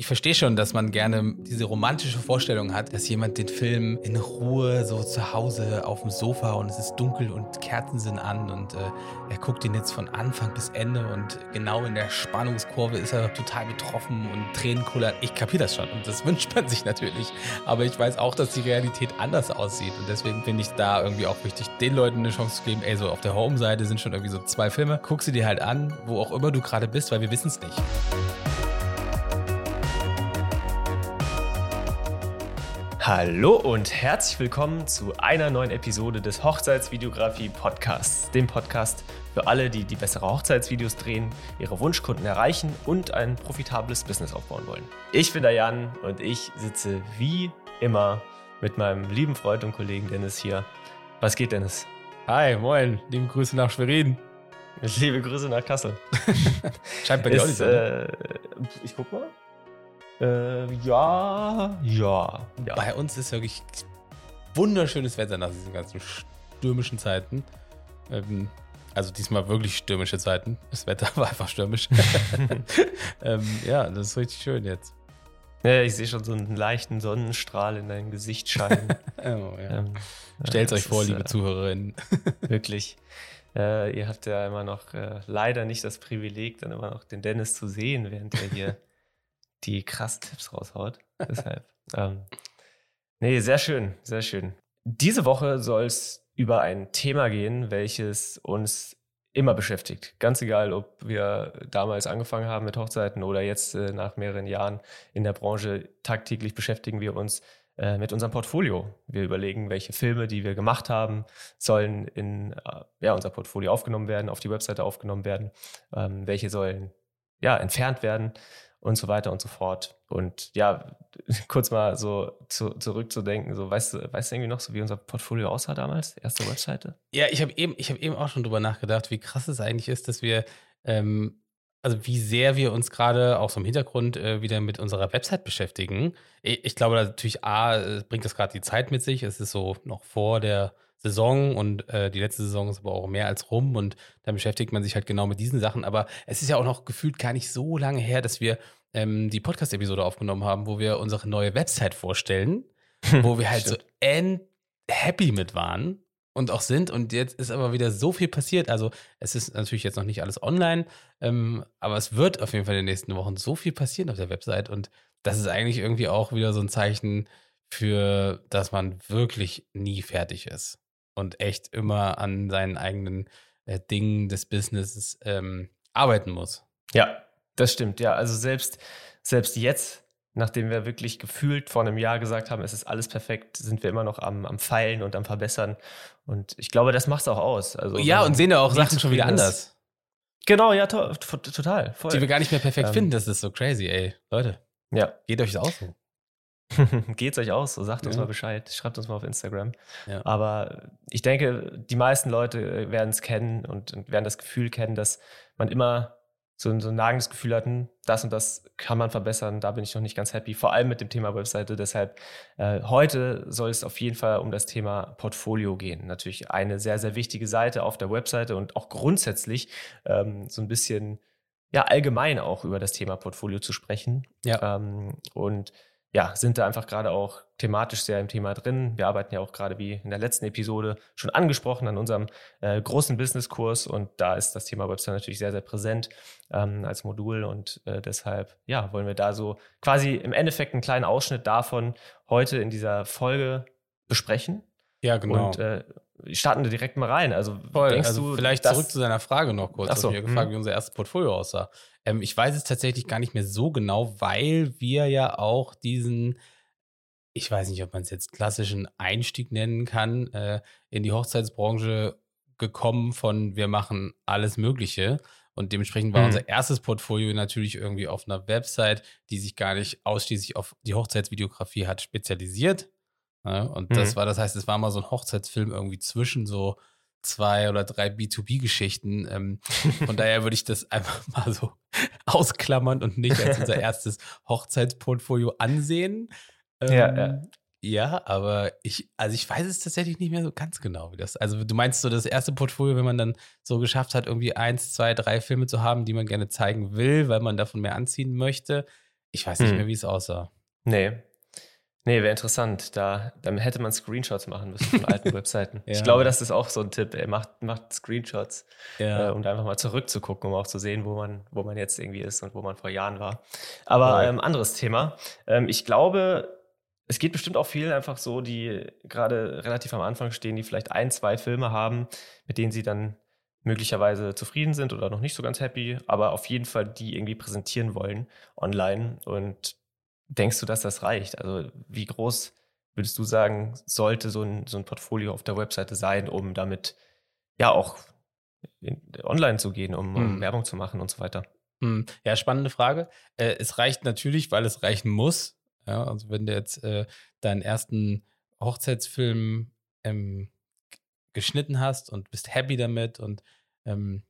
ich verstehe schon, dass man gerne diese romantische Vorstellung hat, dass jemand den Film in Ruhe so zu Hause auf dem Sofa und es ist dunkel und Kerzen sind an und äh, er guckt ihn jetzt von Anfang bis Ende und genau in der Spannungskurve ist er total betroffen und Tränen kullern. Ich kapiere das schon und das wünscht man sich natürlich. Aber ich weiß auch, dass die Realität anders aussieht und deswegen finde ich da irgendwie auch wichtig, den Leuten eine Chance zu geben. Ey, so auf der Home-Seite sind schon irgendwie so zwei Filme. Guck sie dir halt an, wo auch immer du gerade bist, weil wir wissen es nicht. Hallo und herzlich willkommen zu einer neuen Episode des Hochzeitsvideografie Podcasts, dem Podcast für alle, die die bessere Hochzeitsvideos drehen, ihre Wunschkunden erreichen und ein profitables Business aufbauen wollen. Ich bin der Jan und ich sitze wie immer mit meinem lieben Freund und Kollegen Dennis hier. Was geht, Dennis? Hi, moin, liebe Grüße nach Schwerin. Liebe Grüße nach Kassel. Scheint bei dir auch nicht so. Äh, ich guck mal. Äh, ja, ja, ja. Bei uns ist wirklich wunderschönes Wetter nach diesen ganzen stürmischen Zeiten. Ähm, also diesmal wirklich stürmische Zeiten. Das Wetter war einfach stürmisch. ähm, ja, das ist richtig schön jetzt. Ja, ich sehe schon so einen leichten Sonnenstrahl in dein Gesicht scheinen. oh, ja. ähm, Stellt euch vor, ist, liebe äh, Zuhörerinnen. wirklich. Äh, ihr habt ja immer noch äh, leider nicht das Privileg, dann immer noch den Dennis zu sehen, während er hier die krass Tipps raushaut. Deshalb. ähm, nee, sehr schön, sehr schön. Diese Woche soll es über ein Thema gehen, welches uns immer beschäftigt. Ganz egal, ob wir damals angefangen haben mit Hochzeiten oder jetzt äh, nach mehreren Jahren in der Branche, tagtäglich beschäftigen wir uns äh, mit unserem Portfolio. Wir überlegen, welche Filme, die wir gemacht haben, sollen in äh, ja, unser Portfolio aufgenommen werden, auf die Webseite aufgenommen werden, ähm, welche sollen ja, entfernt werden und so weiter und so fort. Und ja, kurz mal so zu, zurückzudenken, so weißt du, weißt du irgendwie noch so, wie unser Portfolio aussah damals, erste Webseite? Ja, ich habe eben, habe eben auch schon drüber nachgedacht, wie krass es eigentlich ist, dass wir, ähm, also wie sehr wir uns gerade auch so im Hintergrund äh, wieder mit unserer Website beschäftigen. Ich, ich glaube natürlich, A, bringt das gerade die Zeit mit sich. Es ist so noch vor der Saison und äh, die letzte Saison ist aber auch mehr als rum und dann beschäftigt man sich halt genau mit diesen Sachen. Aber es ist ja auch noch gefühlt gar nicht so lange her, dass wir ähm, die Podcast-Episode aufgenommen haben, wo wir unsere neue Website vorstellen, wo wir halt so end happy mit waren und auch sind. Und jetzt ist aber wieder so viel passiert. Also es ist natürlich jetzt noch nicht alles online, ähm, aber es wird auf jeden Fall in den nächsten Wochen so viel passieren auf der Website und das ist eigentlich irgendwie auch wieder so ein Zeichen für, dass man wirklich nie fertig ist und echt immer an seinen eigenen äh, Dingen des Businesses ähm, arbeiten muss. Ja, das stimmt, ja. Also selbst, selbst jetzt, nachdem wir wirklich gefühlt vor einem Jahr gesagt haben, es ist alles perfekt, sind wir immer noch am, am Feilen und am Verbessern. Und ich glaube, das macht es auch aus. Also, ja, und sehen ja auch Sachen schon wieder anders. Genau, ja, to total. Voll. Die wir gar nicht mehr perfekt ähm, finden, das ist so crazy, ey. Leute. Ja. Geht euch das auch so. Geht's euch aus? So sagt uns mal Bescheid. Schreibt uns mal auf Instagram. Ja. Aber ich denke, die meisten Leute werden es kennen und, und, werden das Gefühl kennen, dass man immer so, so ein nagendes Gefühl hat, hm, das und das kann man verbessern. Da bin ich noch nicht ganz happy. Vor allem mit dem Thema Webseite. Deshalb äh, heute soll es auf jeden Fall um das Thema Portfolio gehen. Natürlich eine sehr, sehr wichtige Seite auf der Webseite und auch grundsätzlich ähm, so ein bisschen ja allgemein auch über das Thema Portfolio zu sprechen. Ja. Ähm, und ja, sind da einfach gerade auch thematisch sehr im Thema drin. Wir arbeiten ja auch gerade, wie in der letzten Episode schon angesprochen, an unserem äh, großen Businesskurs und da ist das Thema Website natürlich sehr, sehr präsent ähm, als Modul und äh, deshalb, ja, wollen wir da so quasi im Endeffekt einen kleinen Ausschnitt davon heute in dieser Folge besprechen. Ja, genau. Und äh, starten wir direkt mal rein. Also, Voll. denkst also du, vielleicht zurück zu deiner Frage noch kurz. Ach so, ich gefragt, hm. wie unser erstes Portfolio aussah. Ähm, ich weiß es tatsächlich gar nicht mehr so genau, weil wir ja auch diesen, ich weiß nicht, ob man es jetzt klassischen Einstieg nennen kann, äh, in die Hochzeitsbranche gekommen von wir machen alles Mögliche. Und dementsprechend war mhm. unser erstes Portfolio natürlich irgendwie auf einer Website, die sich gar nicht ausschließlich auf die Hochzeitsvideografie hat spezialisiert. Ja, und mhm. das war, das heißt, es war mal so ein Hochzeitsfilm irgendwie zwischen so zwei oder drei B2B-Geschichten. Ähm, von daher würde ich das einfach mal so ausklammern und nicht als unser erstes Hochzeitsportfolio ansehen. Ähm, ja, ja. Ja, aber ich, also ich weiß es tatsächlich nicht mehr so ganz genau, wie das. Also du meinst so das erste Portfolio, wenn man dann so geschafft hat, irgendwie eins, zwei, drei Filme zu haben, die man gerne zeigen will, weil man davon mehr anziehen möchte. ich weiß nicht hm. mehr, wie es aussah. Nee. Nee, wäre interessant. Da, dann hätte man Screenshots machen müssen von alten Webseiten. ja. Ich glaube, das ist auch so ein Tipp. Ey, macht, macht Screenshots, ja. äh, um einfach mal zurückzugucken, um auch zu sehen, wo man, wo man jetzt irgendwie ist und wo man vor Jahren war. Aber ähm, anderes Thema. Ähm, ich glaube, es geht bestimmt auch vielen einfach so, die gerade relativ am Anfang stehen, die vielleicht ein, zwei Filme haben, mit denen sie dann möglicherweise zufrieden sind oder noch nicht so ganz happy, aber auf jeden Fall die irgendwie präsentieren wollen online. Und denkst du, dass das reicht? Also wie groß würdest du sagen, sollte so ein, so ein Portfolio auf der Webseite sein, um damit ja auch in, online zu gehen, um, um hm. Werbung zu machen und so weiter? Hm. Ja, spannende Frage. Äh, es reicht natürlich, weil es reichen muss. Ja, also wenn du jetzt äh, deinen ersten Hochzeitsfilm ähm, geschnitten hast und bist happy damit und ähm,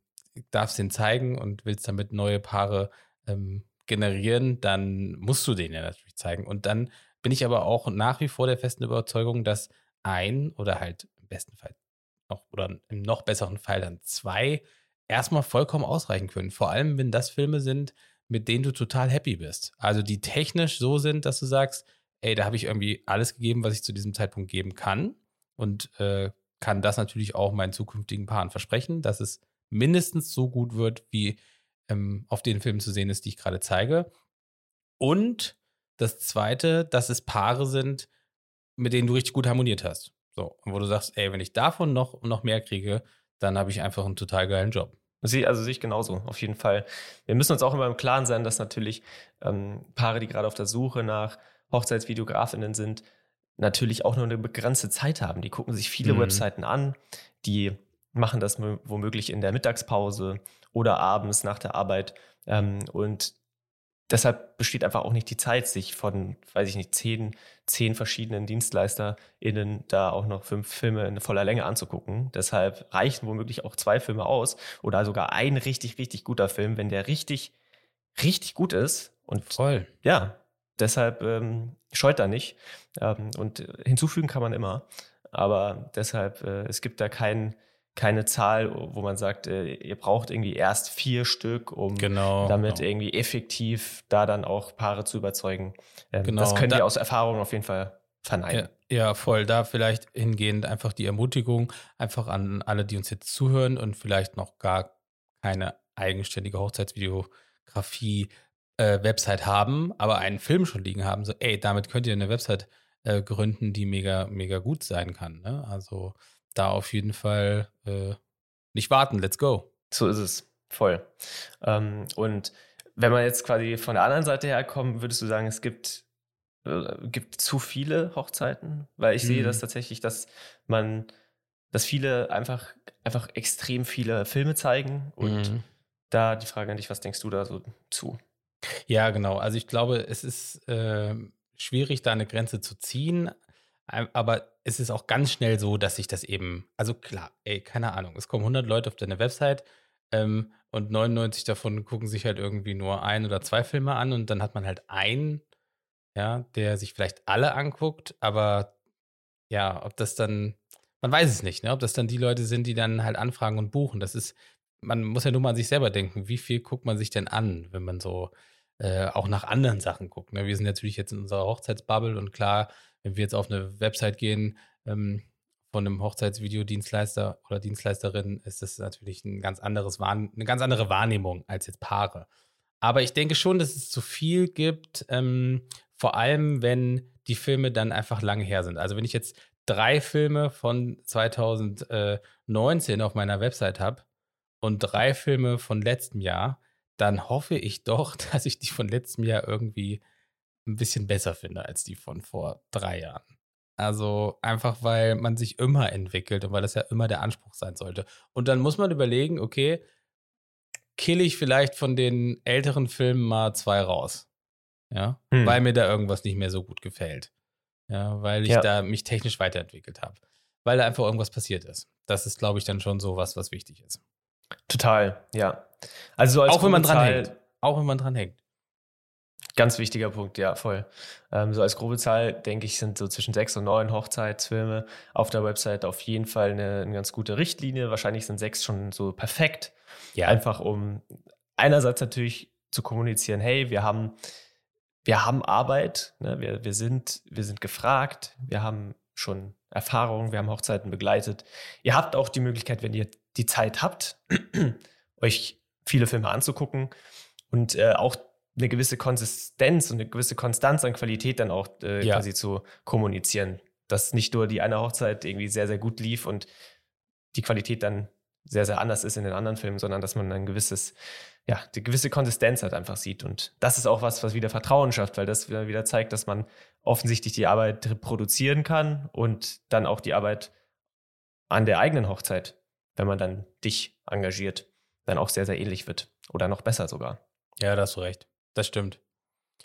darfst den zeigen und willst damit neue Paare ähm, generieren, dann musst du den ja natürlich zeigen. Und dann bin ich aber auch nach wie vor der festen Überzeugung, dass ein oder halt im besten Fall noch oder im noch besseren Fall dann zwei erstmal vollkommen ausreichen können. Vor allem, wenn das Filme sind, mit denen du total happy bist. Also die technisch so sind, dass du sagst, ey, da habe ich irgendwie alles gegeben, was ich zu diesem Zeitpunkt geben kann. Und äh, kann das natürlich auch meinen zukünftigen Paaren versprechen, dass es mindestens so gut wird, wie ähm, auf den Filmen zu sehen ist, die ich gerade zeige. Und das Zweite, dass es Paare sind, mit denen du richtig gut harmoniert hast. So, wo du sagst, ey, wenn ich davon noch, noch mehr kriege, dann habe ich einfach einen total geilen Job. Sie, also sehe ich genauso, auf jeden Fall. Wir müssen uns auch immer im Klaren sein, dass natürlich ähm, Paare, die gerade auf der Suche nach Hochzeitsvideografinnen sind, natürlich auch nur eine begrenzte Zeit haben. Die gucken sich viele mhm. Webseiten an, die machen das womöglich in der Mittagspause oder abends nach der Arbeit. Ähm, und deshalb besteht einfach auch nicht die Zeit, sich von, weiß ich nicht, zehn, zehn verschiedenen DienstleisterInnen da auch noch fünf Filme in voller Länge anzugucken. Deshalb reichen womöglich auch zwei Filme aus oder sogar ein richtig, richtig guter Film, wenn der richtig, richtig gut ist. Und Voll. Ja, deshalb ähm, scheut da nicht. Ähm, und hinzufügen kann man immer. Aber deshalb, äh, es gibt da keinen keine Zahl, wo man sagt, äh, ihr braucht irgendwie erst vier Stück, um genau, damit genau. irgendwie effektiv da dann auch Paare zu überzeugen. Ähm, genau. Das können da, wir aus Erfahrung auf jeden Fall verneinen. Ja, ja, voll. Da vielleicht hingehend einfach die Ermutigung, einfach an alle, die uns jetzt zuhören und vielleicht noch gar keine eigenständige Hochzeitsvideografie äh, Website haben, aber einen Film schon liegen haben, so, ey, damit könnt ihr eine Website äh, gründen, die mega, mega gut sein kann. Ne? Also da auf jeden Fall äh, nicht warten, let's go. So ist es, voll. Ähm, und wenn man jetzt quasi von der anderen Seite herkommt, würdest du sagen, es gibt, äh, gibt zu viele Hochzeiten? Weil ich mhm. sehe das mhm. tatsächlich, dass man, dass viele einfach, einfach extrem viele Filme zeigen und mhm. da die Frage an dich, was denkst du da so zu? Ja, genau. Also ich glaube, es ist äh, schwierig, da eine Grenze zu ziehen. Aber es ist auch ganz schnell so, dass sich das eben, also klar, ey, keine Ahnung, es kommen 100 Leute auf deine Website ähm, und 99 davon gucken sich halt irgendwie nur ein oder zwei Filme an und dann hat man halt einen, ja, der sich vielleicht alle anguckt, aber ja, ob das dann, man weiß es nicht, ne, ob das dann die Leute sind, die dann halt anfragen und buchen. Das ist, man muss ja nur mal an sich selber denken, wie viel guckt man sich denn an, wenn man so äh, auch nach anderen Sachen guckt. Ne? Wir sind natürlich jetzt in unserer Hochzeitsbubble und klar, wenn wir jetzt auf eine Website gehen ähm, von einem Hochzeitsvideodienstleister oder Dienstleisterin, ist das natürlich ein ganz anderes eine ganz andere Wahrnehmung als jetzt Paare. Aber ich denke schon, dass es zu viel gibt, ähm, vor allem wenn die Filme dann einfach lange her sind. Also wenn ich jetzt drei Filme von 2019 auf meiner Website habe und drei Filme von letztem Jahr, dann hoffe ich doch, dass ich die von letztem Jahr irgendwie ein bisschen besser finde als die von vor drei Jahren. Also einfach, weil man sich immer entwickelt und weil das ja immer der Anspruch sein sollte. Und dann muss man überlegen, okay, kill ich vielleicht von den älteren Filmen mal zwei raus. Ja, hm. weil mir da irgendwas nicht mehr so gut gefällt. Ja, weil ich ja. da mich technisch weiterentwickelt habe. Weil da einfach irgendwas passiert ist. Das ist, glaube ich, dann schon so was, was wichtig ist. Total, ja. Also so auch wenn man dran hängt. Auch wenn man dran hängt. Ganz wichtiger Punkt, ja, voll. Ähm, so als grobe Zahl, denke ich, sind so zwischen sechs und neun Hochzeitsfilme auf der Website auf jeden Fall eine, eine ganz gute Richtlinie. Wahrscheinlich sind sechs schon so perfekt. Ja. Einfach um einerseits natürlich zu kommunizieren, hey, wir haben wir haben Arbeit, ne? wir, wir, sind, wir sind gefragt, wir haben schon Erfahrung, wir haben Hochzeiten begleitet. Ihr habt auch die Möglichkeit, wenn ihr die Zeit habt, euch viele Filme anzugucken und äh, auch eine gewisse Konsistenz und eine gewisse Konstanz an Qualität dann auch äh, ja. quasi zu kommunizieren. Dass nicht nur die eine Hochzeit irgendwie sehr, sehr gut lief und die Qualität dann sehr, sehr anders ist in den anderen Filmen, sondern dass man ein gewisses, ja, die gewisse Konsistenz halt einfach sieht. Und das ist auch was, was wieder Vertrauen schafft, weil das wieder zeigt, dass man offensichtlich die Arbeit reproduzieren kann und dann auch die Arbeit an der eigenen Hochzeit, wenn man dann dich engagiert, dann auch sehr, sehr ähnlich wird. Oder noch besser sogar. Ja, da hast du recht. Das stimmt.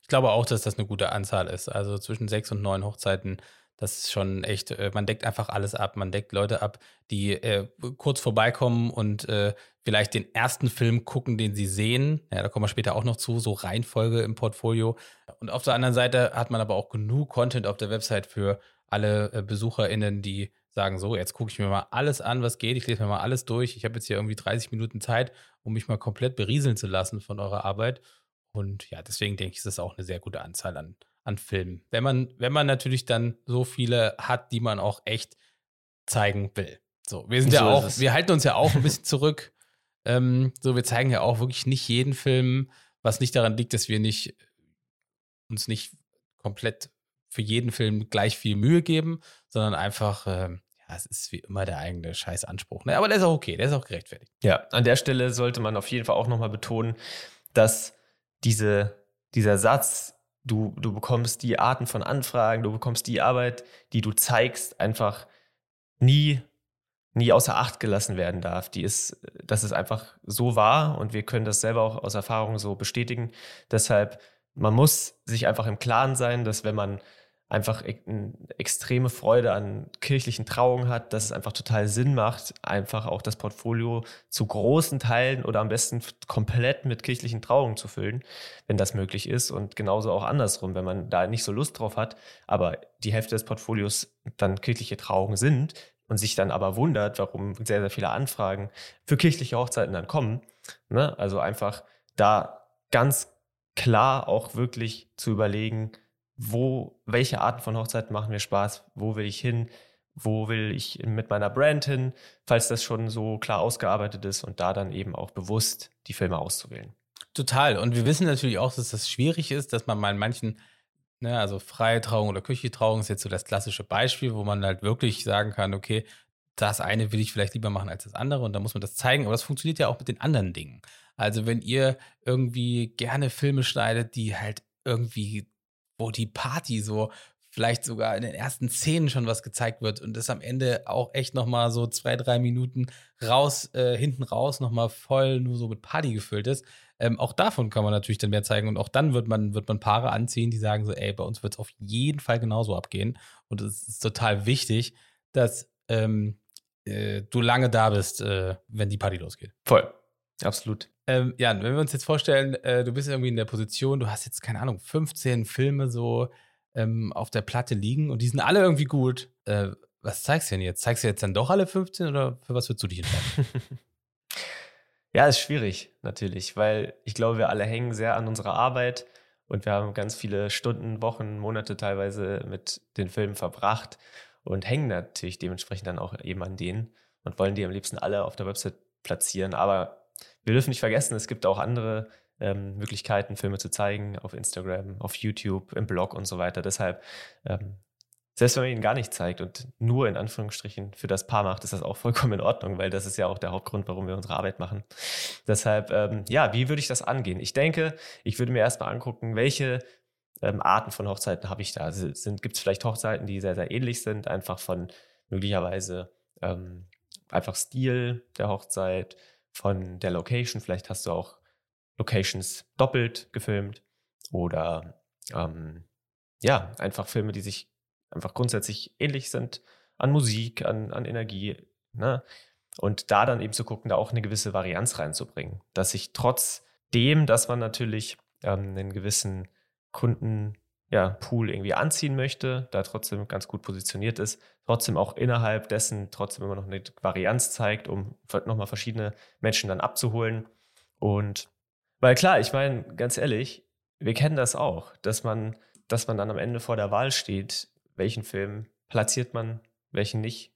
Ich glaube auch, dass das eine gute Anzahl ist. Also zwischen sechs und neun Hochzeiten das ist schon echt, äh, man deckt einfach alles ab. Man deckt Leute ab, die äh, kurz vorbeikommen und äh, vielleicht den ersten Film gucken, den sie sehen. Ja, da kommen wir später auch noch zu, so Reihenfolge im Portfolio. Und auf der anderen Seite hat man aber auch genug Content auf der Website für alle äh, BesucherInnen, die sagen, so, jetzt gucke ich mir mal alles an, was geht. Ich lese mir mal alles durch. Ich habe jetzt hier irgendwie 30 Minuten Zeit, um mich mal komplett berieseln zu lassen von eurer Arbeit. Und ja, deswegen denke ich, ist das auch eine sehr gute Anzahl an an Filmen. Wenn man, wenn man natürlich dann so viele hat, die man auch echt zeigen will. So, wir sind so ja auch, wir halten uns ja auch ein bisschen zurück. Ähm, so, wir zeigen ja auch wirklich nicht jeden Film, was nicht daran liegt, dass wir nicht uns nicht komplett für jeden Film gleich viel Mühe geben, sondern einfach, ähm, ja, es ist wie immer der eigene Scheißanspruch. Ne? Aber der ist auch okay, der ist auch gerechtfertigt. Ja, an der Stelle sollte man auf jeden Fall auch nochmal betonen, dass diese, dieser Satz, du, du bekommst die Arten von Anfragen, du bekommst die Arbeit, die du zeigst, einfach nie, nie außer Acht gelassen werden darf. Die ist, das ist einfach so wahr und wir können das selber auch aus Erfahrung so bestätigen. Deshalb, man muss sich einfach im Klaren sein, dass wenn man einfach eine extreme Freude an kirchlichen Trauungen hat, dass es einfach total Sinn macht, einfach auch das Portfolio zu großen Teilen oder am besten komplett mit kirchlichen Trauungen zu füllen, wenn das möglich ist. Und genauso auch andersrum, wenn man da nicht so Lust drauf hat, aber die Hälfte des Portfolios dann kirchliche Trauungen sind und sich dann aber wundert, warum sehr, sehr viele Anfragen für kirchliche Hochzeiten dann kommen. Ne? Also einfach da ganz klar auch wirklich zu überlegen, wo, welche Arten von Hochzeiten machen mir Spaß, wo will ich hin, wo will ich mit meiner Brand hin, falls das schon so klar ausgearbeitet ist und da dann eben auch bewusst die Filme auszuwählen. Total. Und wir wissen natürlich auch, dass das schwierig ist, dass man mal in manchen, ne, also freie Trauung oder Küchentrauung ist jetzt so das klassische Beispiel, wo man halt wirklich sagen kann, okay, das eine will ich vielleicht lieber machen als das andere und da muss man das zeigen. Aber das funktioniert ja auch mit den anderen Dingen. Also wenn ihr irgendwie gerne Filme schneidet, die halt irgendwie wo die Party so vielleicht sogar in den ersten Szenen schon was gezeigt wird und das am Ende auch echt nochmal so zwei, drei Minuten raus, äh, hinten raus nochmal voll nur so mit Party gefüllt ist. Ähm, auch davon kann man natürlich dann mehr zeigen und auch dann wird man, wird man Paare anziehen, die sagen so, ey, bei uns wird es auf jeden Fall genauso abgehen und es ist total wichtig, dass ähm, äh, du lange da bist, äh, wenn die Party losgeht. Voll, absolut. Ähm, Jan, wenn wir uns jetzt vorstellen, äh, du bist irgendwie in der Position, du hast jetzt, keine Ahnung, 15 Filme so ähm, auf der Platte liegen und die sind alle irgendwie gut. Äh, was zeigst du denn jetzt? Zeigst du jetzt dann doch alle 15 oder für was würdest du dich entscheiden? ja, ist schwierig natürlich, weil ich glaube, wir alle hängen sehr an unserer Arbeit und wir haben ganz viele Stunden, Wochen, Monate teilweise mit den Filmen verbracht und hängen natürlich dementsprechend dann auch eben an denen und wollen die am liebsten alle auf der Website platzieren. Aber wir dürfen nicht vergessen, es gibt auch andere ähm, Möglichkeiten, Filme zu zeigen auf Instagram, auf YouTube, im Blog und so weiter. Deshalb, ähm, selbst wenn man ihn gar nicht zeigt und nur in Anführungsstrichen für das Paar macht, ist das auch vollkommen in Ordnung, weil das ist ja auch der Hauptgrund, warum wir unsere Arbeit machen. Deshalb, ähm, ja, wie würde ich das angehen? Ich denke, ich würde mir erstmal angucken, welche ähm, Arten von Hochzeiten habe ich da. Also gibt es vielleicht Hochzeiten, die sehr, sehr ähnlich sind, einfach von möglicherweise ähm, einfach Stil der Hochzeit, von der Location. Vielleicht hast du auch Locations doppelt gefilmt oder ähm, ja, einfach Filme, die sich einfach grundsätzlich ähnlich sind an Musik, an, an Energie. Ne? Und da dann eben zu gucken, da auch eine gewisse Varianz reinzubringen, dass sich trotzdem, dass man natürlich ähm, einen gewissen Kunden ja, Pool irgendwie anziehen möchte, da trotzdem ganz gut positioniert ist, trotzdem auch innerhalb dessen trotzdem immer noch eine Varianz zeigt, um nochmal verschiedene Menschen dann abzuholen. Und weil klar, ich meine, ganz ehrlich, wir kennen das auch, dass man, dass man dann am Ende vor der Wahl steht, welchen Film platziert man, welchen nicht.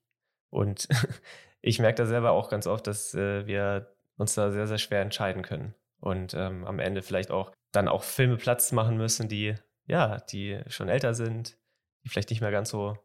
Und ich merke da selber auch ganz oft, dass äh, wir uns da sehr, sehr schwer entscheiden können. Und ähm, am Ende vielleicht auch dann auch Filme Platz machen müssen, die, ja, die schon älter sind, die vielleicht nicht mehr ganz so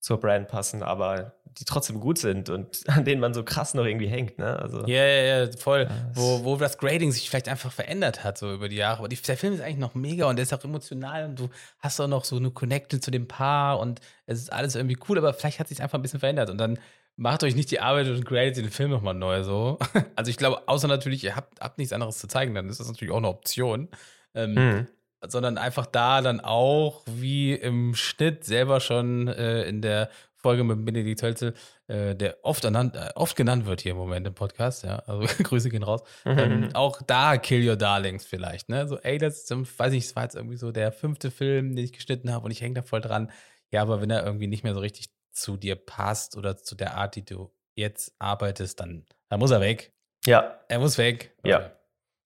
zur Brand passen, aber die trotzdem gut sind und an denen man so krass noch irgendwie hängt. Ne? Also, ja, ja, ja, voll. Wo, wo das Grading sich vielleicht einfach verändert hat, so über die Jahre. Aber die, der Film ist eigentlich noch mega und der ist auch emotional und du hast auch noch so eine Connection zu dem Paar und es ist alles irgendwie cool, aber vielleicht hat sich einfach ein bisschen verändert und dann macht euch nicht die Arbeit und gradet den Film nochmal neu so. Also ich glaube, außer natürlich, ihr habt, habt nichts anderes zu zeigen, dann ist das natürlich auch eine Option. Ähm, mhm sondern einfach da dann auch wie im Schnitt selber schon äh, in der Folge mit Benedikt Hölzel, äh, der oft, ernannt, äh, oft genannt wird hier im Moment im Podcast, ja, also Grüße gehen raus. Mhm. Ähm, auch da Kill Your Darlings vielleicht, ne? So, ey, das ist, weiß ich, es war jetzt irgendwie so der fünfte Film, den ich geschnitten habe und ich hänge da voll dran. Ja, aber wenn er irgendwie nicht mehr so richtig zu dir passt oder zu der Art, die du jetzt arbeitest, dann, dann muss er weg. Ja. Er muss weg. Ja.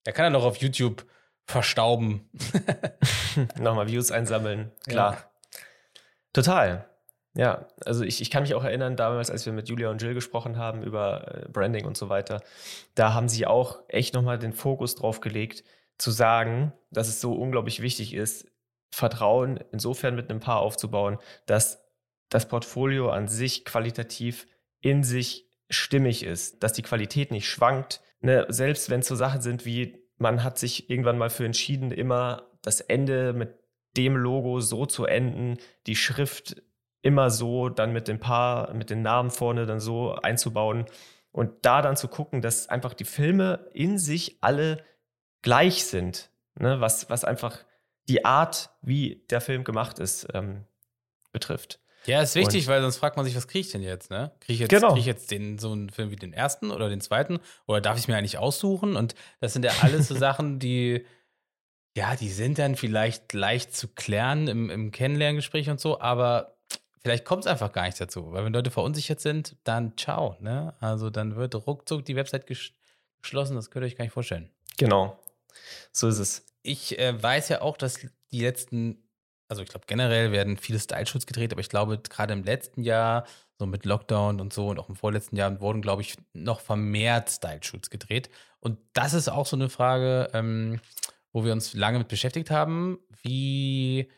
Er kann er noch auf YouTube verstauben. Nochmal Views einsammeln, klar. Ja. Total. Ja, also ich, ich kann mich auch erinnern, damals, als wir mit Julia und Jill gesprochen haben über äh, Branding und so weiter, da haben sie auch echt nochmal den Fokus drauf gelegt, zu sagen, dass es so unglaublich wichtig ist, Vertrauen insofern mit einem Paar aufzubauen, dass das Portfolio an sich qualitativ in sich stimmig ist, dass die Qualität nicht schwankt. Ne? Selbst wenn es so Sachen sind wie man hat sich irgendwann mal für entschieden, immer das Ende mit dem Logo so zu enden, die Schrift immer so, dann mit dem Paar, mit den Namen vorne dann so einzubauen und da dann zu gucken, dass einfach die Filme in sich alle gleich sind, ne? was, was einfach die Art, wie der Film gemacht ist, ähm, betrifft. Ja, ist wichtig, und, weil sonst fragt man sich, was kriege ich denn jetzt, ne? Kriege ich jetzt, genau. krieg ich jetzt den, so einen Film wie den ersten oder den zweiten? Oder darf ich es mir eigentlich aussuchen? Und das sind ja alles so Sachen, die, ja, die sind dann vielleicht leicht zu klären im, im Kennenlerngespräch und so, aber vielleicht kommt es einfach gar nicht dazu. Weil wenn Leute verunsichert sind, dann ciao, ne? Also dann wird ruckzuck die Website geschlossen, das könnt ihr euch gar nicht vorstellen. Genau. So ist es. Ich äh, weiß ja auch, dass die letzten also ich glaube generell werden viele Style-Shoots gedreht, aber ich glaube gerade im letzten Jahr, so mit Lockdown und so und auch im vorletzten Jahr wurden, glaube ich, noch vermehrt Style-Shoots gedreht. Und das ist auch so eine Frage, ähm, wo wir uns lange mit beschäftigt haben. Wie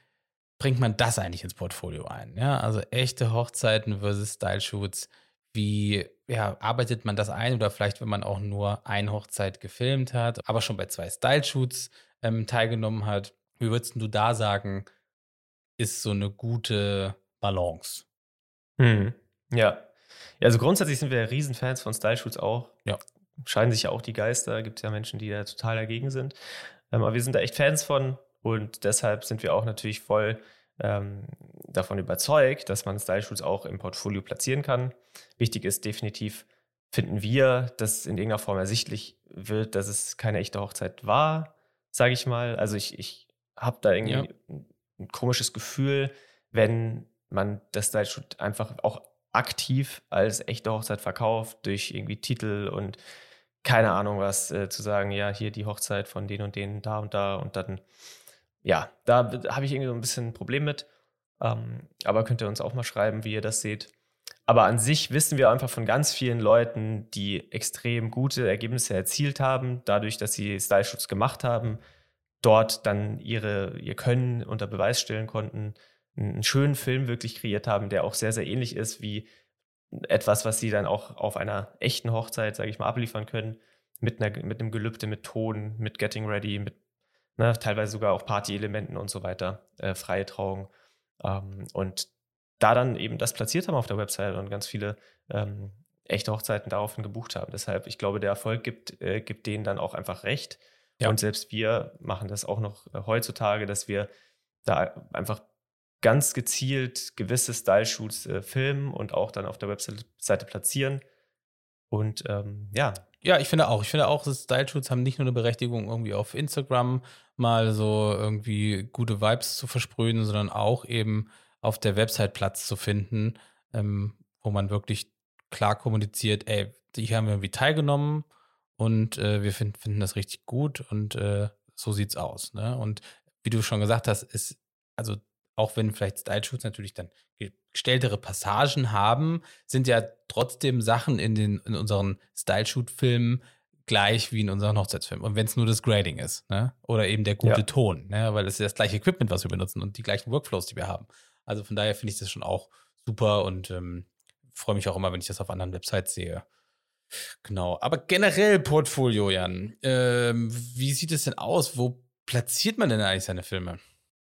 bringt man das eigentlich ins Portfolio ein? Ja, also echte Hochzeiten versus Style-Shoots. Wie ja, arbeitet man das ein? Oder vielleicht, wenn man auch nur eine Hochzeit gefilmt hat, aber schon bei zwei Style-Shoots ähm, teilgenommen hat. Wie würdest du da sagen, ist so eine gute Balance. Hm. Ja. ja. Also grundsätzlich sind wir Riesenfans von Style-Shoots auch. Ja. Scheiden sich ja auch die Geister. Gibt es ja Menschen, die da total dagegen sind. Ähm, aber wir sind da echt Fans von und deshalb sind wir auch natürlich voll ähm, davon überzeugt, dass man Style-Shoots auch im Portfolio platzieren kann. Wichtig ist definitiv, finden wir, dass in irgendeiner Form ersichtlich wird, dass es keine echte Hochzeit war, sage ich mal. Also ich, ich habe da irgendwie ja ein komisches Gefühl, wenn man das Style-Shoot einfach auch aktiv als echte Hochzeit verkauft, durch irgendwie Titel und keine Ahnung was, äh, zu sagen, ja, hier die Hochzeit von den und denen, da und da und dann, ja, da habe ich irgendwie so ein bisschen ein Problem mit. Ähm, aber könnt ihr uns auch mal schreiben, wie ihr das seht. Aber an sich wissen wir einfach von ganz vielen Leuten, die extrem gute Ergebnisse erzielt haben, dadurch, dass sie Style-Shoots gemacht haben, dort dann ihre, ihr Können unter Beweis stellen konnten, einen schönen Film wirklich kreiert haben, der auch sehr, sehr ähnlich ist wie etwas, was sie dann auch auf einer echten Hochzeit, sage ich mal, abliefern können, mit, einer, mit einem Gelübde, mit Ton, mit Getting Ready, mit ne, teilweise sogar auch Party-Elementen und so weiter, äh, freie Trauung. Ähm, und da dann eben das platziert haben auf der Website und ganz viele ähm, echte Hochzeiten daraufhin gebucht haben. Deshalb, ich glaube, der Erfolg gibt, äh, gibt denen dann auch einfach recht. Ja. Und selbst wir machen das auch noch äh, heutzutage, dass wir da einfach ganz gezielt gewisse Style-Shoots äh, filmen und auch dann auf der Webseite platzieren. Und ähm, ja. Ja, ich finde auch. Ich finde auch, Style-Shoots haben nicht nur eine Berechtigung, irgendwie auf Instagram mal so irgendwie gute Vibes zu versprühen, sondern auch eben auf der Website Platz zu finden, ähm, wo man wirklich klar kommuniziert, ey, hier haben wir irgendwie teilgenommen und äh, wir find, finden das richtig gut und äh, so sieht's aus. Ne? Und wie du schon gesagt hast, ist, also auch wenn vielleicht Style-Shoots natürlich dann gestelltere Passagen haben, sind ja trotzdem Sachen in, den, in unseren Style-Shoot-Filmen gleich wie in unseren Hochzeitsfilmen. Und wenn es nur das Grading ist, ne? Oder eben der gute ja. Ton, ne? Weil es ist das gleiche Equipment, was wir benutzen und die gleichen Workflows, die wir haben. Also von daher finde ich das schon auch super und ähm, freue mich auch immer, wenn ich das auf anderen Websites sehe. Genau. Aber generell Portfolio, Jan. Ähm, wie sieht es denn aus? Wo platziert man denn eigentlich seine Filme?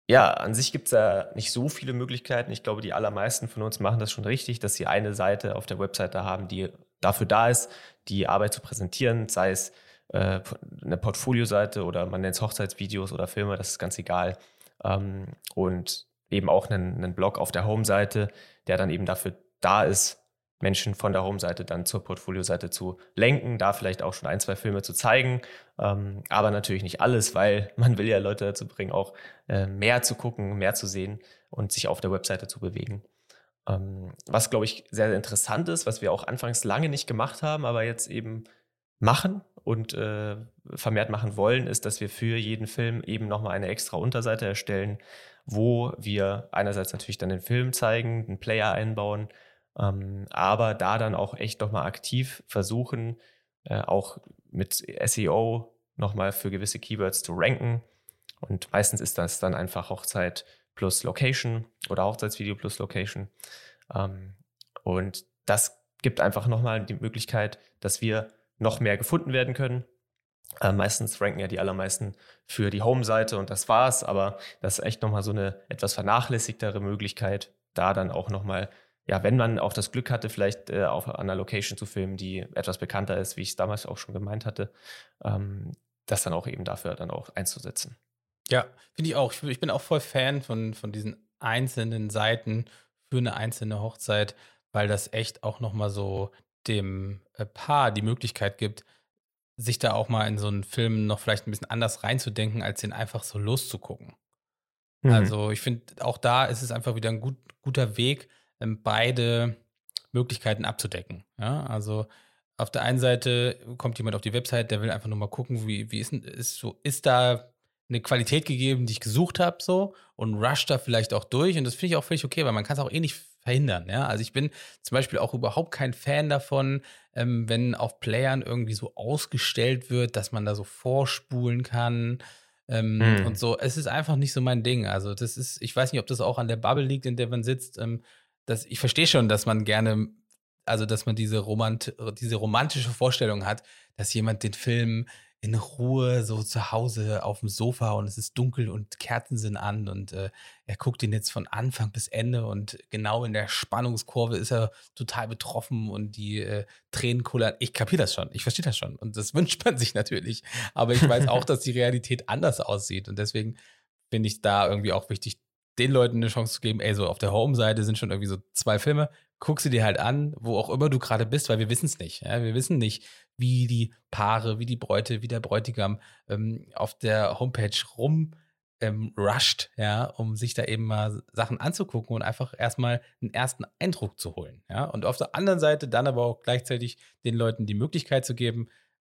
Ja, an sich gibt es ja nicht so viele Möglichkeiten. Ich glaube, die allermeisten von uns machen das schon richtig, dass sie eine Seite auf der Webseite haben, die dafür da ist, die Arbeit zu präsentieren, sei es äh, eine Portfolio-Seite oder man nennt es Hochzeitsvideos oder Filme, das ist ganz egal. Ähm, und eben auch einen, einen Blog auf der Home-Seite, der dann eben dafür da ist, Menschen von der Home-Seite dann zur Portfolio-Seite zu lenken, da vielleicht auch schon ein, zwei Filme zu zeigen, ähm, aber natürlich nicht alles, weil man will ja Leute dazu bringen, auch äh, mehr zu gucken, mehr zu sehen und sich auf der Webseite zu bewegen. Ähm, was, glaube ich, sehr, sehr interessant ist, was wir auch anfangs lange nicht gemacht haben, aber jetzt eben machen und äh, vermehrt machen wollen, ist, dass wir für jeden Film eben nochmal eine extra Unterseite erstellen, wo wir einerseits natürlich dann den Film zeigen, den Player einbauen, ähm, aber da dann auch echt nochmal aktiv versuchen, äh, auch mit SEO nochmal für gewisse Keywords zu ranken. Und meistens ist das dann einfach Hochzeit plus Location oder Hochzeitsvideo plus Location. Ähm, und das gibt einfach nochmal die Möglichkeit, dass wir noch mehr gefunden werden können. Äh, meistens ranken ja die allermeisten für die Home-Seite und das war's, aber das ist echt nochmal so eine etwas vernachlässigtere Möglichkeit, da dann auch nochmal ja, wenn man auch das Glück hatte, vielleicht äh, auf einer Location zu filmen, die etwas bekannter ist, wie ich es damals auch schon gemeint hatte, ähm, das dann auch eben dafür dann auch einzusetzen. Ja, finde ich auch. Ich, bin auch voll Fan von, von diesen einzelnen Seiten für eine einzelne Hochzeit, weil das echt auch nochmal so dem äh, Paar die Möglichkeit gibt, sich da auch mal in so einen Film noch vielleicht ein bisschen anders reinzudenken, als den einfach so loszugucken. Mhm. Also ich finde, auch da ist es einfach wieder ein gut, guter Weg, beide Möglichkeiten abzudecken. Ja, also auf der einen Seite kommt jemand auf die Website, der will einfach nur mal gucken, wie, wie ist, ist, so, ist da eine Qualität gegeben, die ich gesucht habe, so und rush da vielleicht auch durch. Und das finde ich auch völlig okay, weil man kann es auch eh nicht verhindern. Ja? Also ich bin zum Beispiel auch überhaupt kein Fan davon, ähm, wenn auf Playern irgendwie so ausgestellt wird, dass man da so vorspulen kann. Ähm, hm. Und so, es ist einfach nicht so mein Ding. Also, das ist, ich weiß nicht, ob das auch an der Bubble liegt, in der man sitzt. Ähm, das, ich verstehe schon, dass man gerne, also dass man diese, Romant diese romantische Vorstellung hat, dass jemand den Film in Ruhe so zu Hause auf dem Sofa und es ist dunkel und Kerzen sind an und äh, er guckt ihn jetzt von Anfang bis Ende und genau in der Spannungskurve ist er total betroffen und die äh, Tränen kullern. Ich kapiere das schon, ich verstehe das schon und das wünscht man sich natürlich. Aber ich weiß auch, dass die Realität anders aussieht und deswegen finde ich da irgendwie auch wichtig, den Leuten eine Chance zu geben, ey, so auf der Home-Seite sind schon irgendwie so zwei Filme, guck sie dir halt an, wo auch immer du gerade bist, weil wir wissen es nicht. Ja? Wir wissen nicht, wie die Paare, wie die Bräute, wie der Bräutigam ähm, auf der Homepage rum ähm, rusht, ja, um sich da eben mal Sachen anzugucken und einfach erstmal einen ersten Eindruck zu holen. Ja? Und auf der anderen Seite dann aber auch gleichzeitig den Leuten die Möglichkeit zu geben,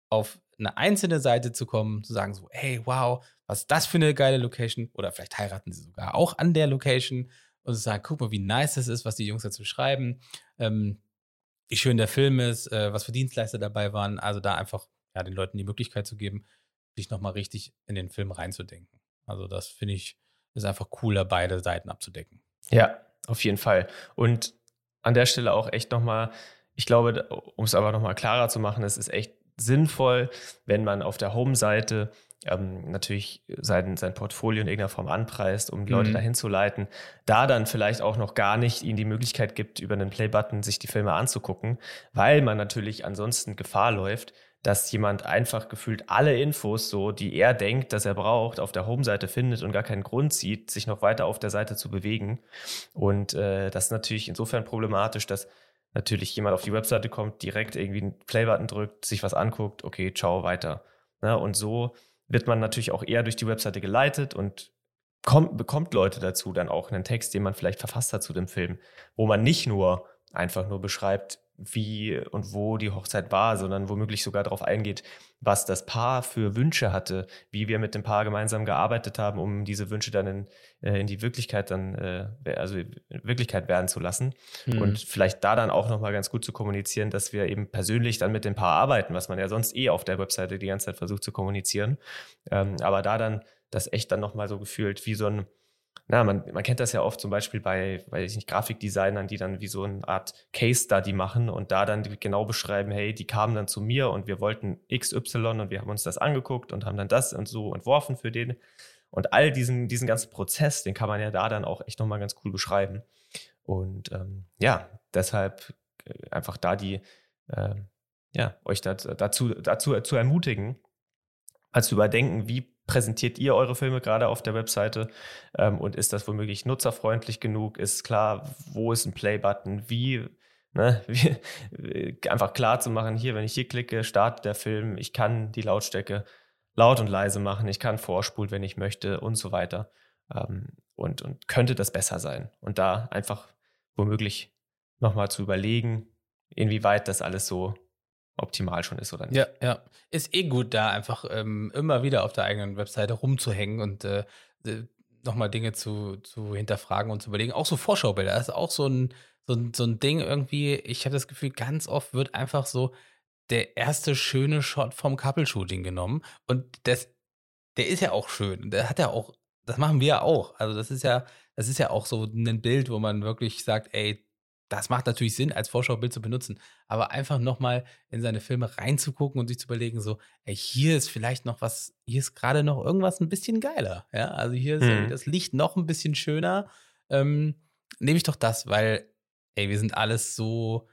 auf eine einzelne Seite zu kommen, zu sagen so, hey, wow, was ist das für eine geile Location? Oder vielleicht heiraten sie sogar auch an der Location und sagen, guck mal, wie nice das ist, was die Jungs dazu schreiben, ähm, wie schön der Film ist, äh, was für Dienstleister dabei waren. Also da einfach ja, den Leuten die Möglichkeit zu geben, sich nochmal richtig in den Film reinzudenken. Also das finde ich, ist einfach cooler, beide Seiten abzudecken. Ja, auf jeden Fall. Und an der Stelle auch echt nochmal, ich glaube, um es aber nochmal klarer zu machen, es ist echt sinnvoll, wenn man auf der Home-Seite ähm, natürlich sein, sein Portfolio in irgendeiner Form anpreist, um die Leute mhm. dahin zu leiten, da dann vielleicht auch noch gar nicht ihnen die Möglichkeit gibt, über einen Play-Button sich die Filme anzugucken, weil man natürlich ansonsten Gefahr läuft, dass jemand einfach gefühlt alle Infos, so die er denkt, dass er braucht, auf der Home-Seite findet und gar keinen Grund sieht, sich noch weiter auf der Seite zu bewegen. Und äh, das ist natürlich insofern problematisch, dass natürlich jemand auf die Webseite kommt, direkt irgendwie einen Play-Button drückt, sich was anguckt, okay, ciao, weiter. Na, und so wird man natürlich auch eher durch die Webseite geleitet und kommt, bekommt Leute dazu, dann auch einen Text, den man vielleicht verfasst hat zu dem Film, wo man nicht nur einfach nur beschreibt, wie und wo die Hochzeit war, sondern womöglich sogar darauf eingeht, was das Paar für Wünsche hatte, wie wir mit dem Paar gemeinsam gearbeitet haben, um diese Wünsche dann in, äh, in die Wirklichkeit dann, äh, also Wirklichkeit werden zu lassen. Mhm. Und vielleicht da dann auch nochmal ganz gut zu kommunizieren, dass wir eben persönlich dann mit dem Paar arbeiten, was man ja sonst eh auf der Webseite die ganze Zeit versucht zu kommunizieren. Ähm, aber da dann das echt dann nochmal so gefühlt wie so ein na, man, man kennt das ja oft zum Beispiel bei, weiß ich nicht, Grafikdesignern, die dann wie so eine Art Case Study machen und da dann genau beschreiben, hey, die kamen dann zu mir und wir wollten XY und wir haben uns das angeguckt und haben dann das und so entworfen für den. Und all diesen, diesen ganzen Prozess, den kann man ja da dann auch echt nochmal ganz cool beschreiben. Und ähm, ja, deshalb äh, einfach da die, äh, ja, euch dazu, dazu zu ermutigen, als zu überdenken, wie präsentiert ihr eure Filme gerade auf der Webseite ähm, und ist das womöglich nutzerfreundlich genug? Ist klar, wo ist ein Play-Button? Wie, ne, wie, einfach klar zu machen, hier, wenn ich hier klicke, startet der Film, ich kann die Lautstärke laut und leise machen, ich kann vorspulen, wenn ich möchte und so weiter. Ähm, und, und könnte das besser sein? Und da einfach womöglich nochmal zu überlegen, inwieweit das alles so optimal schon ist oder nicht. Ja, ja. Ist eh gut, da einfach ähm, immer wieder auf der eigenen Webseite rumzuhängen und äh, nochmal Dinge zu, zu hinterfragen und zu überlegen. Auch so Vorschaubilder, das ist auch so ein, so ein, so ein Ding irgendwie. Ich habe das Gefühl, ganz oft wird einfach so der erste schöne Shot vom Couple-Shooting genommen und das, der ist ja auch schön. Der hat ja auch, das machen wir ja auch. Also das ist ja, das ist ja auch so ein Bild, wo man wirklich sagt, ey, das macht natürlich Sinn, als Vorschaubild zu benutzen, aber einfach nochmal in seine Filme reinzugucken und sich zu überlegen, so, ey, hier ist vielleicht noch was, hier ist gerade noch irgendwas ein bisschen geiler. Ja, also hier ist mhm. das Licht noch ein bisschen schöner. Ähm, nehme ich doch das, weil, ey, wir sind alles so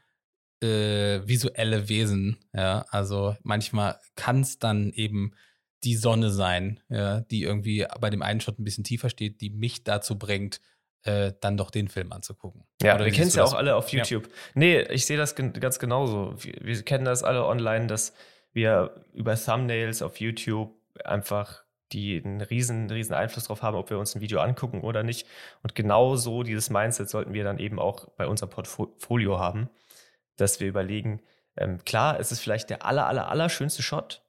äh, visuelle Wesen. Ja, also manchmal kann es dann eben die Sonne sein, ja, die irgendwie bei dem einen Shot ein bisschen tiefer steht, die mich dazu bringt, äh, dann doch den Film anzugucken. Ja, Oder wir kennen es ja auch alle auf YouTube. Ja. Nee, ich sehe das ganz genauso. Wir, wir, kennen das alle online, dass wir über Thumbnails auf YouTube einfach die einen riesen, riesen Einfluss darauf haben, ob wir uns ein Video angucken oder nicht. Und genau so dieses Mindset sollten wir dann eben auch bei unserem Portfolio haben, dass wir überlegen, ähm, klar, es ist vielleicht der aller, aller, aller schönste Shot,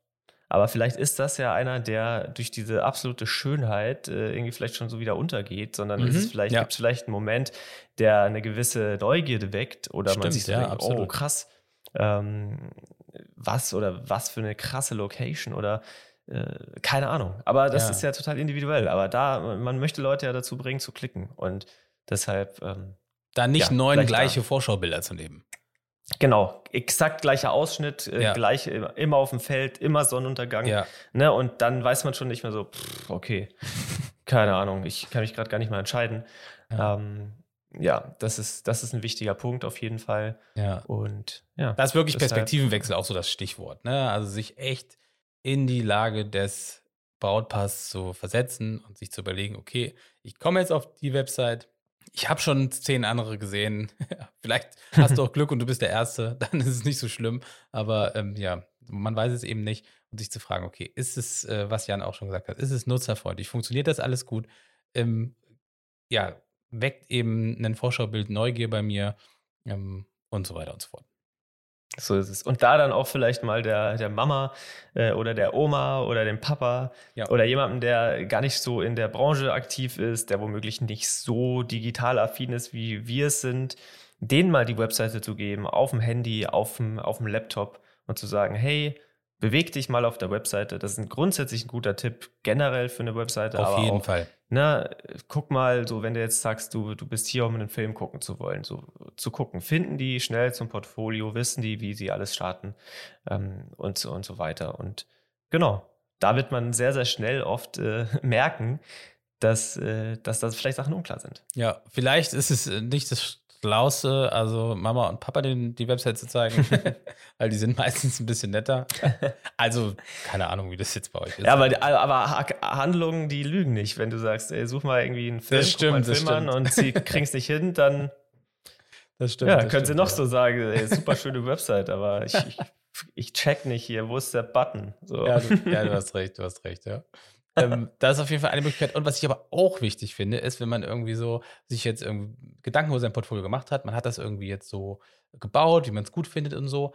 aber vielleicht ist das ja einer, der durch diese absolute Schönheit äh, irgendwie vielleicht schon so wieder untergeht, sondern mhm, es vielleicht, ja. gibt es vielleicht einen Moment, der eine gewisse Neugierde weckt oder Stimmt, man sich so ja, denkt, oh krass, ähm, was oder was für eine krasse Location oder äh, keine Ahnung. Aber das ja. ist ja total individuell. Aber da, man möchte Leute ja dazu bringen, zu klicken. Und deshalb. Ähm, da nicht neun gleiche da. Vorschaubilder zu nehmen. Genau, exakt gleicher Ausschnitt, äh, ja. gleich immer auf dem Feld, immer Sonnenuntergang. Ja. Ne, und dann weiß man schon nicht mehr so, pff, okay, keine Ahnung, ich kann mich gerade gar nicht mal entscheiden. Ja. Ähm, ja, das ist, das ist ein wichtiger Punkt auf jeden Fall. Ja. Und ja. Das ist wirklich Perspektivenwechsel auch so das Stichwort. Ne? Also sich echt in die Lage des Brautpaars zu versetzen und sich zu überlegen, okay, ich komme jetzt auf die Website, ich habe schon zehn andere gesehen. Vielleicht hast du auch Glück und du bist der Erste, dann ist es nicht so schlimm. Aber ähm, ja, man weiß es eben nicht. Und sich zu fragen, okay, ist es, äh, was Jan auch schon gesagt hat, ist es nutzerfreundlich? Funktioniert das alles gut? Ähm, ja, weckt eben ein Vorschaubild Neugier bei mir ähm, und so weiter und so fort. So ist es. Und da dann auch vielleicht mal der, der Mama äh, oder der Oma oder dem Papa ja. oder jemandem, der gar nicht so in der Branche aktiv ist, der womöglich nicht so digital affin ist, wie wir es sind, denen mal die Webseite zu geben, auf dem Handy, auf dem, auf dem Laptop und zu sagen, hey, beweg dich mal auf der Webseite. Das ist ein grundsätzlich ein guter Tipp generell für eine Webseite. Auf jeden Fall. Na, guck mal, so wenn du jetzt sagst, du, du bist hier, um einen Film gucken zu wollen, so zu gucken, finden die schnell zum Portfolio, wissen die, wie sie alles starten ähm, und, so, und so weiter. Und genau, da wird man sehr, sehr schnell oft äh, merken, dass, äh, dass da vielleicht Sachen unklar sind. Ja, vielleicht ist es nicht das Schlauste, also Mama und Papa den, die Website zu zeigen, weil die sind meistens ein bisschen netter. Also, keine Ahnung, wie das jetzt bei euch ist. Ja, aber, aber Handlungen, die lügen nicht. Wenn du sagst, ey, such mal irgendwie einen Film, das stimmt, einen Film an und sie kriegst nicht hin, dann das stimmt, ja, das können stimmt, sie noch ja. so sagen, ey, super schöne Website, aber ich, ich, ich, check nicht hier, wo ist der Button? So. Ja, du, ja, du hast recht, du hast recht, ja. Ähm, das ist auf jeden Fall eine Möglichkeit. Und was ich aber auch wichtig finde, ist, wenn man irgendwie so sich jetzt irgendwie Gedanken über sein Portfolio gemacht hat, man hat das irgendwie jetzt so gebaut, wie man es gut findet und so,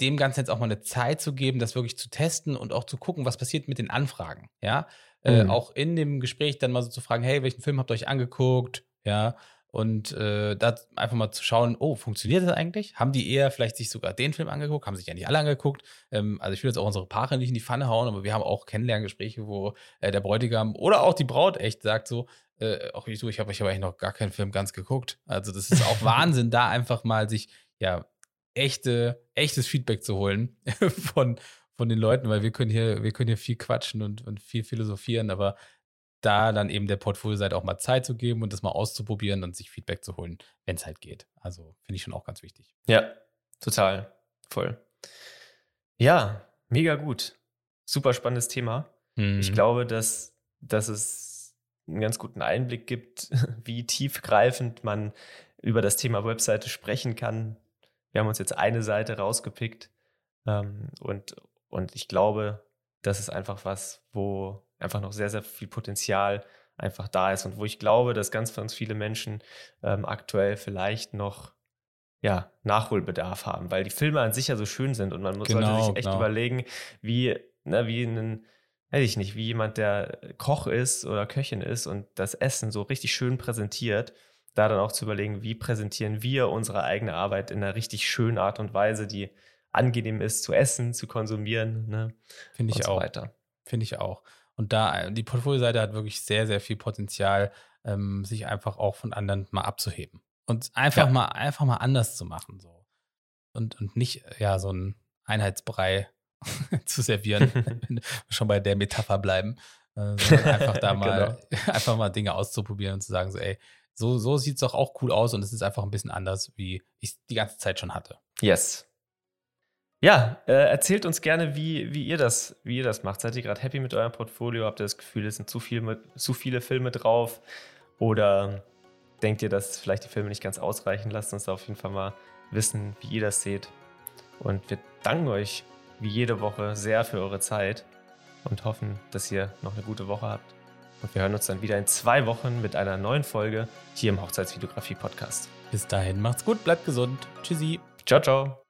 dem Ganzen jetzt auch mal eine Zeit zu geben, das wirklich zu testen und auch zu gucken, was passiert mit den Anfragen. Ja, äh, mhm. äh, auch in dem Gespräch dann mal so zu fragen, hey, welchen Film habt ihr euch angeguckt? Ja, und äh, da einfach mal zu schauen, oh, funktioniert das eigentlich? Haben die eher vielleicht sich sogar den Film angeguckt? Haben sich ja nicht alle angeguckt? Ähm, also ich will jetzt auch unsere Paare nicht in die Pfanne hauen, aber wir haben auch Kennenlerngespräche, wo äh, der Bräutigam oder auch die Braut echt sagt so, äh, auch ich, so, ich habe ich hab eigentlich noch gar keinen Film ganz geguckt. Also das ist auch Wahnsinn, da einfach mal sich ja echte, echtes Feedback zu holen von, von den Leuten, weil wir können hier, wir können hier viel quatschen und, und viel philosophieren, aber da dann eben der Portfolio-Seite auch mal Zeit zu geben und das mal auszuprobieren und sich Feedback zu holen, wenn es halt geht. Also finde ich schon auch ganz wichtig. Ja, total. Voll. Ja, mega gut. Super spannendes Thema. Mhm. Ich glaube, dass, dass es einen ganz guten Einblick gibt, wie tiefgreifend man über das Thema Webseite sprechen kann. Wir haben uns jetzt eine Seite rausgepickt ähm, und, und ich glaube, das ist einfach was, wo einfach noch sehr, sehr viel Potenzial einfach da ist und wo ich glaube, dass ganz, ganz viele Menschen ähm, aktuell vielleicht noch ja, Nachholbedarf haben, weil die Filme an sich ja so schön sind und man muss genau, sollte sich echt genau. überlegen, wie, ne, wie ein, weiß ich nicht, wie jemand, der Koch ist oder Köchin ist und das Essen so richtig schön präsentiert, da dann auch zu überlegen, wie präsentieren wir unsere eigene Arbeit in einer richtig schönen Art und Weise, die angenehm ist zu essen, zu konsumieren. Ne? Finde ich so auch. Finde ich auch. Und da, die Portfolio-Seite hat wirklich sehr, sehr viel Potenzial, ähm, sich einfach auch von anderen mal abzuheben. Und einfach ja. mal, einfach mal anders zu machen. So. Und, und nicht, ja, so ein Einheitsbrei zu servieren, wenn wir schon bei der Metapher bleiben. Äh, einfach da mal, genau. einfach mal Dinge auszuprobieren und zu sagen, so, ey, so, so sieht es doch auch cool aus und es ist einfach ein bisschen anders, wie ich es die ganze Zeit schon hatte. Yes. Ja, äh, erzählt uns gerne, wie, wie, ihr das, wie ihr das macht. Seid ihr gerade happy mit eurem Portfolio? Habt ihr das Gefühl, es sind zu, viel mit, zu viele Filme drauf? Oder denkt ihr, dass vielleicht die Filme nicht ganz ausreichen? Lasst uns da auf jeden Fall mal wissen, wie ihr das seht. Und wir danken euch wie jede Woche sehr für eure Zeit und hoffen, dass ihr noch eine gute Woche habt. Und wir hören uns dann wieder in zwei Wochen mit einer neuen Folge hier im Hochzeitsvideografie Podcast. Bis dahin, macht's gut, bleibt gesund. Tschüssi. Ciao, ciao.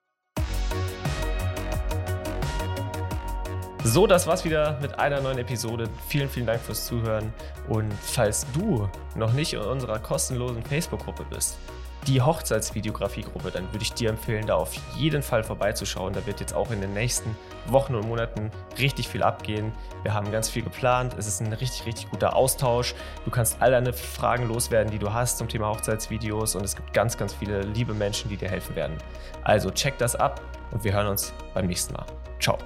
So, das war's wieder mit einer neuen Episode. Vielen, vielen Dank fürs Zuhören. Und falls du noch nicht in unserer kostenlosen Facebook-Gruppe bist, die Hochzeitsvideografie-Gruppe, dann würde ich dir empfehlen, da auf jeden Fall vorbeizuschauen. Da wird jetzt auch in den nächsten Wochen und Monaten richtig viel abgehen. Wir haben ganz viel geplant. Es ist ein richtig, richtig guter Austausch. Du kannst all deine Fragen loswerden, die du hast zum Thema Hochzeitsvideos. Und es gibt ganz, ganz viele liebe Menschen, die dir helfen werden. Also check das ab und wir hören uns beim nächsten Mal. Ciao.